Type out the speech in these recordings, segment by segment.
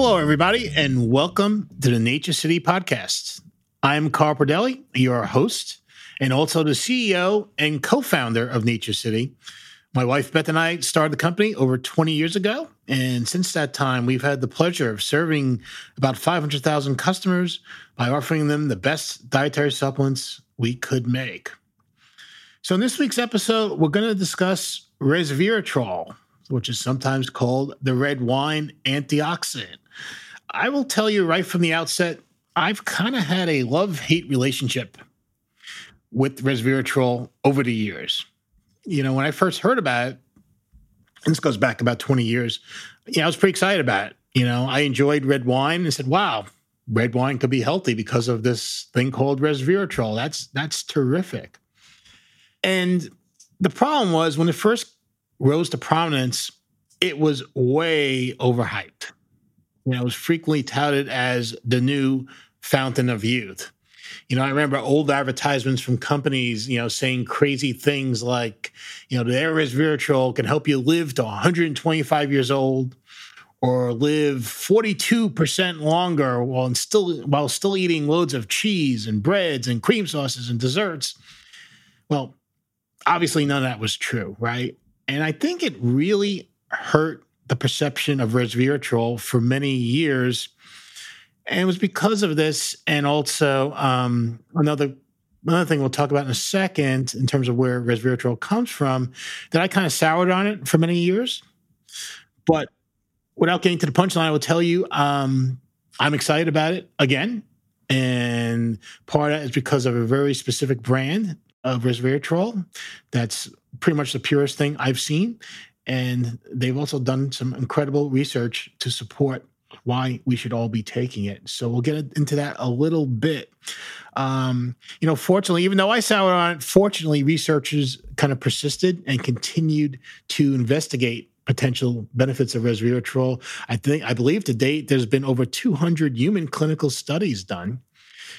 Hello, everybody, and welcome to the Nature City podcast. I'm Carl Pradelli, your host, and also the CEO and co founder of Nature City. My wife Beth and I started the company over 20 years ago. And since that time, we've had the pleasure of serving about 500,000 customers by offering them the best dietary supplements we could make. So, in this week's episode, we're going to discuss resveratrol, which is sometimes called the red wine antioxidant. I will tell you right from the outset, I've kind of had a love hate relationship with resveratrol over the years. You know, when I first heard about it, and this goes back about 20 years, yeah, I was pretty excited about it. You know, I enjoyed red wine and said, wow, red wine could be healthy because of this thing called resveratrol. That's that's terrific. And the problem was when it first rose to prominence, it was way overhyped. You know, was frequently touted as the new fountain of youth. You know, I remember old advertisements from companies, you know, saying crazy things like, you know, the resveratrol can help you live to 125 years old or live 42% longer while still while still eating loads of cheese and breads and cream sauces and desserts. Well, obviously none of that was true, right? And I think it really hurt the perception of resveratrol for many years. And it was because of this, and also um, another another thing we'll talk about in a second, in terms of where resveratrol comes from, that I kind of soured on it for many years. But without getting to the punchline, I will tell you um, I'm excited about it again, and part of that is because of a very specific brand of resveratrol. That's pretty much the purest thing I've seen. And they've also done some incredible research to support why we should all be taking it. So we'll get into that a little bit. Um, you know, fortunately, even though I soured on it, fortunately, researchers kind of persisted and continued to investigate potential benefits of resveratrol. I think, I believe to date, there's been over 200 human clinical studies done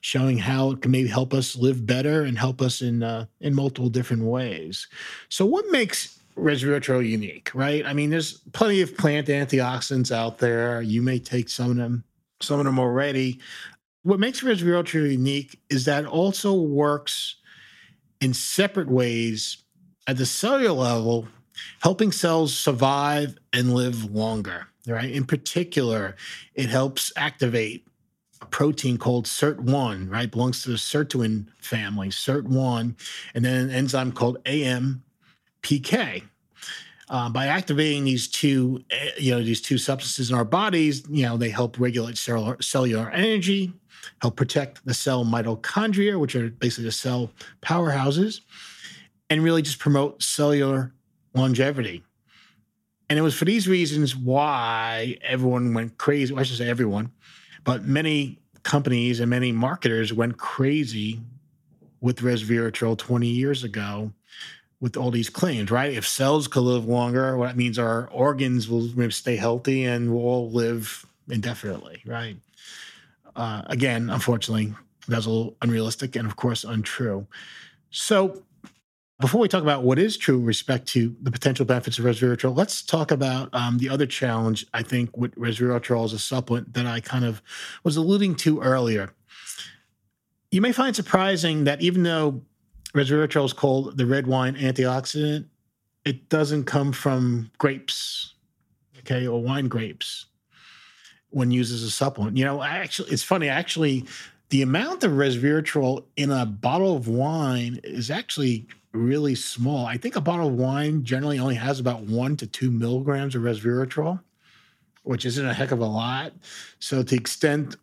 showing how it can maybe help us live better and help us in uh, in multiple different ways. So, what makes resveratrol unique, right? I mean, there's plenty of plant antioxidants out there. You may take some of them, some of them already. What makes resveratrol unique is that it also works in separate ways at the cellular level, helping cells survive and live longer, right? In particular, it helps activate a protein called SIRT1, right? Belongs to the sirtuin family, SIRT1, and then an enzyme called AMPK. Uh, by activating these two, eh, you know, these two substances in our bodies, you know, they help regulate cellular, cellular energy, help protect the cell mitochondria, which are basically the cell powerhouses, and really just promote cellular longevity. And it was for these reasons why everyone went crazy. Well, I should say everyone, but many companies and many marketers went crazy with resveratrol 20 years ago with all these claims, right? If cells could live longer, what that means our organs will stay healthy and we'll all live indefinitely, right? Uh, again, unfortunately, that's a little unrealistic and, of course, untrue. So, before we talk about what is true with respect to the potential benefits of resveratrol, let's talk about um, the other challenge I think with resveratrol as a supplement that I kind of was alluding to earlier. You may find surprising that even though resveratrol is called the red wine antioxidant, it doesn't come from grapes, okay, or wine grapes when used as a supplement. You know, actually, it's funny. Actually, the amount of resveratrol in a bottle of wine is actually really small. I think a bottle of wine generally only has about one to two milligrams of resveratrol, which isn't a heck of a lot. So, to the extent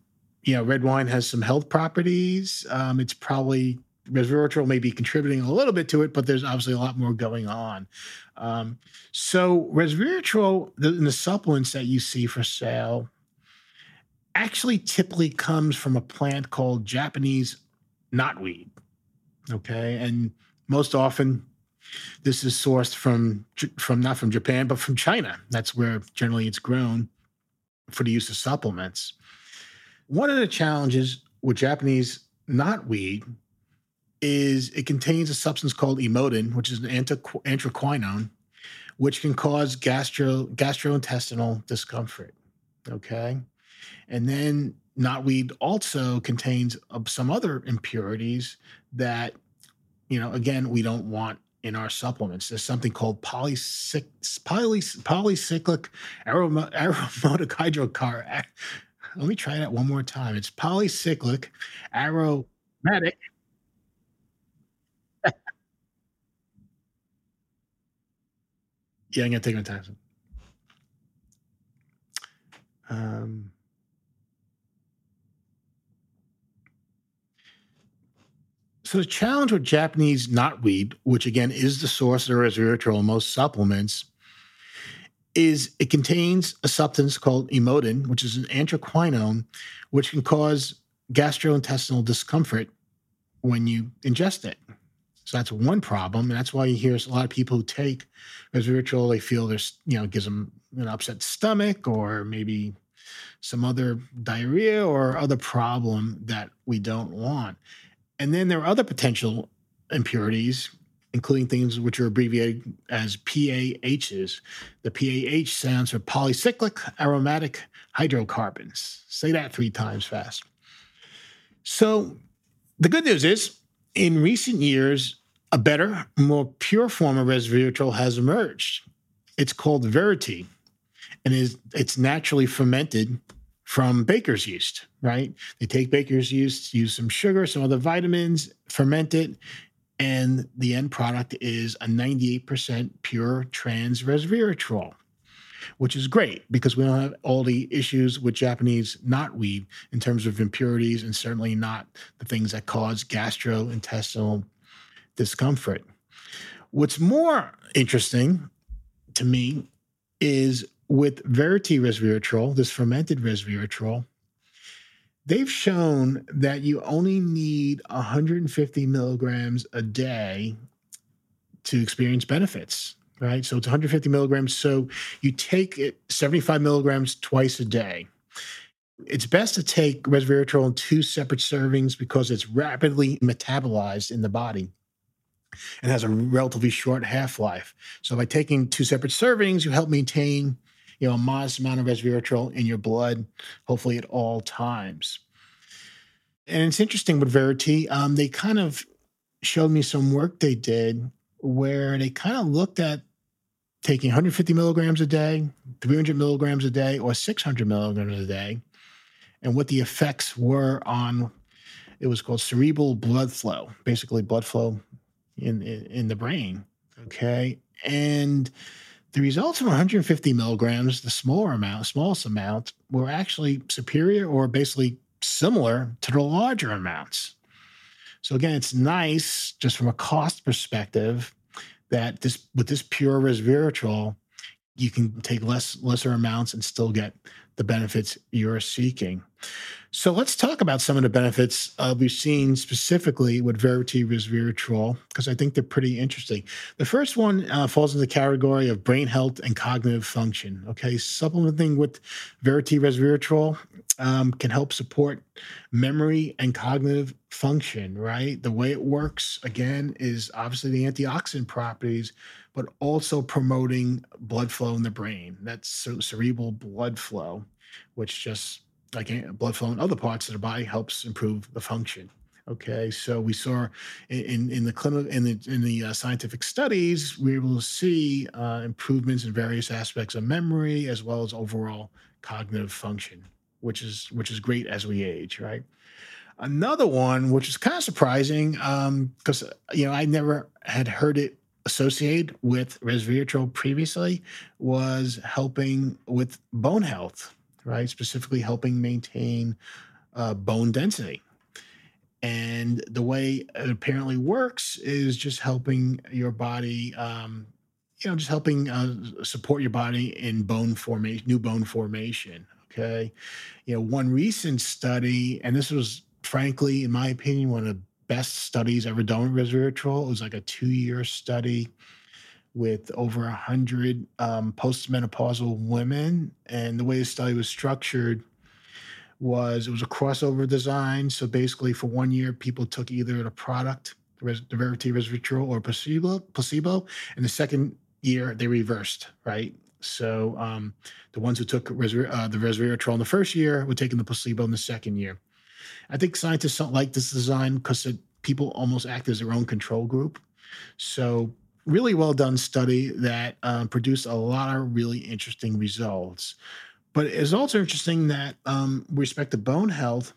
you know, red wine has some health properties, um, it's probably resveratrol may be contributing a little bit to it, but there's obviously a lot more going on. Um, so, resveratrol in the supplements that you see for sale actually typically comes from a plant called Japanese knotweed. Okay, and most often this is sourced from from not from Japan but from China. That's where generally it's grown for the use of supplements. One of the challenges with Japanese knotweed is it contains a substance called emodin, which is an anthraquinone, which can cause gastro gastrointestinal discomfort. Okay. And then knotweed also contains uh, some other impurities that, you know, again, we don't want in our supplements. There's something called polycyc, poly, polycyclic aromatic hydrocarbon. Let me try that one more time. It's polycyclic aromatic. Yeah, I'm gonna take my time. Um, So the challenge with Japanese knotweed, which again is the source of resveratrol in most supplements, is it contains a substance called emodin, which is an anthraquinone, which can cause gastrointestinal discomfort when you ingest it. So that's one problem, and that's why you hear a lot of people who take resveratrol. They feel there's, you know, gives them an upset stomach or maybe some other diarrhea or other problem that we don't want. And then there are other potential impurities, including things which are abbreviated as PAHs. The PAH stands for polycyclic aromatic hydrocarbons. Say that three times fast. So the good news is, in recent years, a better, more pure form of resveratrol has emerged. It's called Verity, and is it's naturally fermented from baker's yeast, right? They take baker's yeast, use some sugar, some other vitamins, ferment it, and the end product is a 98% pure trans resveratrol, which is great because we don't have all the issues with Japanese knotweed in terms of impurities and certainly not the things that cause gastrointestinal discomfort. What's more interesting to me is with Verity resveratrol, this fermented resveratrol, they've shown that you only need 150 milligrams a day to experience benefits, right? So it's 150 milligrams. So you take it 75 milligrams twice a day. It's best to take resveratrol in two separate servings because it's rapidly metabolized in the body and has a relatively short half life. So by taking two separate servings, you help maintain you know, a modest amount of resveratrol in your blood, hopefully at all times. And it's interesting with Verity, um, they kind of showed me some work they did where they kind of looked at taking 150 milligrams a day, 300 milligrams a day, or 600 milligrams a day, and what the effects were on it was called cerebral blood flow, basically blood flow in, in, in the brain. Okay. And the results of 150 milligrams, the smaller amount, smallest amount, were actually superior or basically similar to the larger amounts. So again, it's nice just from a cost perspective that this with this pure resveratrol, you can take less lesser amounts and still get the benefits you're seeking. So let's talk about some of the benefits uh, we've seen specifically with Verity resveratrol, because I think they're pretty interesting. The first one uh, falls in the category of brain health and cognitive function. Okay, supplementing with Verity resveratrol um, can help support memory and cognitive function, right? The way it works, again, is obviously the antioxidant properties, but also promoting blood flow in the brain. That's cerebral blood flow, which just like blood flow in other parts of the body helps improve the function. Okay, so we saw in in the clinical in the in the uh, scientific studies, we were able to see uh, improvements in various aspects of memory as well as overall cognitive function, which is which is great as we age, right? Another one, which is kind of surprising, because um, you know I never had heard it associated with resveratrol previously, was helping with bone health right? Specifically helping maintain uh, bone density. And the way it apparently works is just helping your body, um, you know, just helping uh, support your body in bone formation, new bone formation. Okay. You know, one recent study, and this was frankly, in my opinion, one of the best studies ever done with resveratrol. It was like a two year study with over 100 um, postmenopausal women. And the way the study was structured was it was a crossover design. So basically, for one year, people took either the product, the Verity resveratrol, or placebo, placebo. And the second year, they reversed, right? So um, the ones who took resver- uh, the resveratrol in the first year were taking the placebo in the second year. I think scientists don't like this design because people almost act as their own control group. So really well done study that um, produced a lot of really interesting results. But it's also interesting that um, with respect to bone health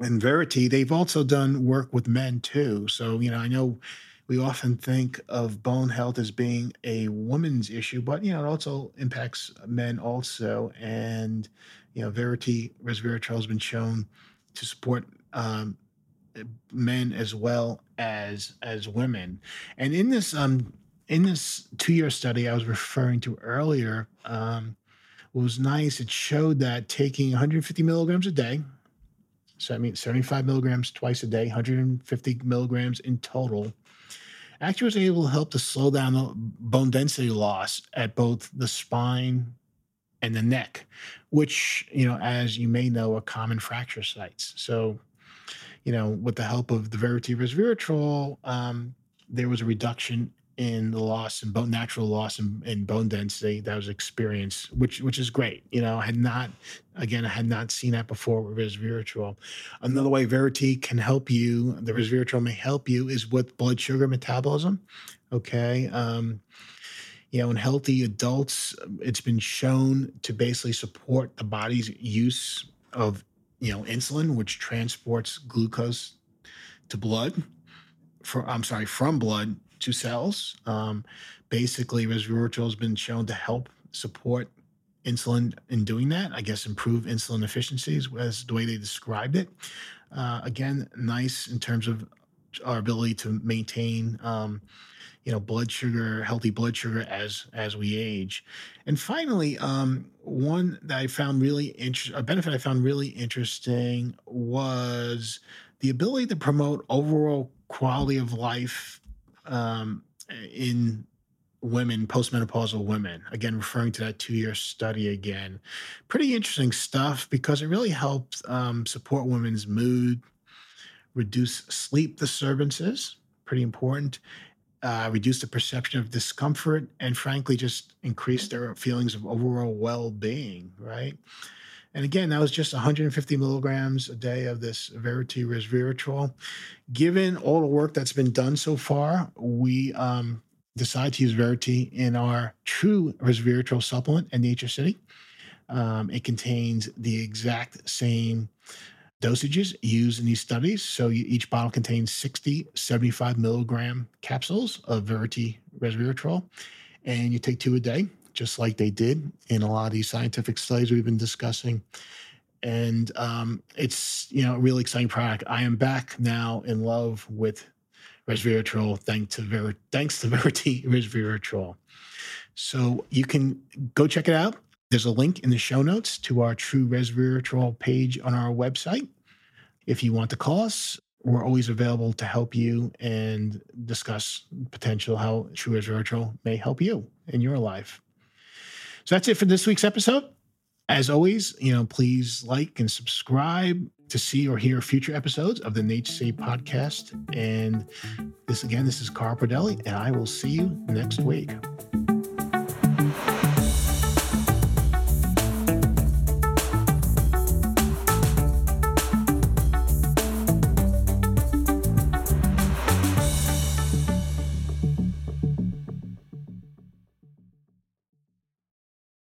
and Verity, they've also done work with men too. So, you know, I know we often think of bone health as being a woman's issue, but, you know, it also impacts men also. And, you know, Verity resveratrol has been shown to support um, men as well as as women. And in this um in this two year study I was referring to earlier, um, was nice. It showed that taking 150 milligrams a day, so I mean 75 milligrams twice a day, 150 milligrams in total, actually was able to help to slow down the bone density loss at both the spine and the neck, which you know, as you may know, are common fracture sites. So you know, with the help of the Verity resveratrol, um, there was a reduction in the loss and bone natural loss in, in, bone density that was experienced, which which is great. You know, I had not again I had not seen that before with resveratrol. Another way Verity can help you, the resveratrol may help you, is with blood sugar metabolism. Okay. Um, you know, in healthy adults, it's been shown to basically support the body's use of you know, insulin, which transports glucose to blood. For I'm sorry, from blood to cells. Um, basically, resveratrol has been shown to help support insulin in doing that. I guess improve insulin efficiencies was the way they described it. Uh, again, nice in terms of our ability to maintain um, you know blood sugar healthy blood sugar as as we age. And finally um, one that i found really interesting a benefit i found really interesting was the ability to promote overall quality of life um, in women postmenopausal women. Again referring to that two-year study again. Pretty interesting stuff because it really helps um, support women's mood reduce sleep disturbances pretty important uh, reduce the perception of discomfort, and frankly, just increase their feelings of overall well being, right? And again, that was just 150 milligrams a day of this Verity resveratrol. Given all the work that's been done so far, we um, decided to use Verity in our true resveratrol supplement at Nature City. Um, it contains the exact same dosages used in these studies. So each bottle contains 60, 75 milligram capsules of Verity resveratrol, and you take two a day, just like they did in a lot of these scientific studies we've been discussing. And um, it's you know a really exciting product. I am back now in love with resveratrol thanks to Ver- thanks to Verity resveratrol. So you can go check it out. There's a link in the show notes to our True Resveratrol page on our website. If you want to call us, we're always available to help you and discuss potential how True Resveratrol may help you in your life. So that's it for this week's episode. As always, you know, please like and subscribe to see or hear future episodes of the Nature City podcast. And this again, this is Carl Pradelli, and I will see you next week.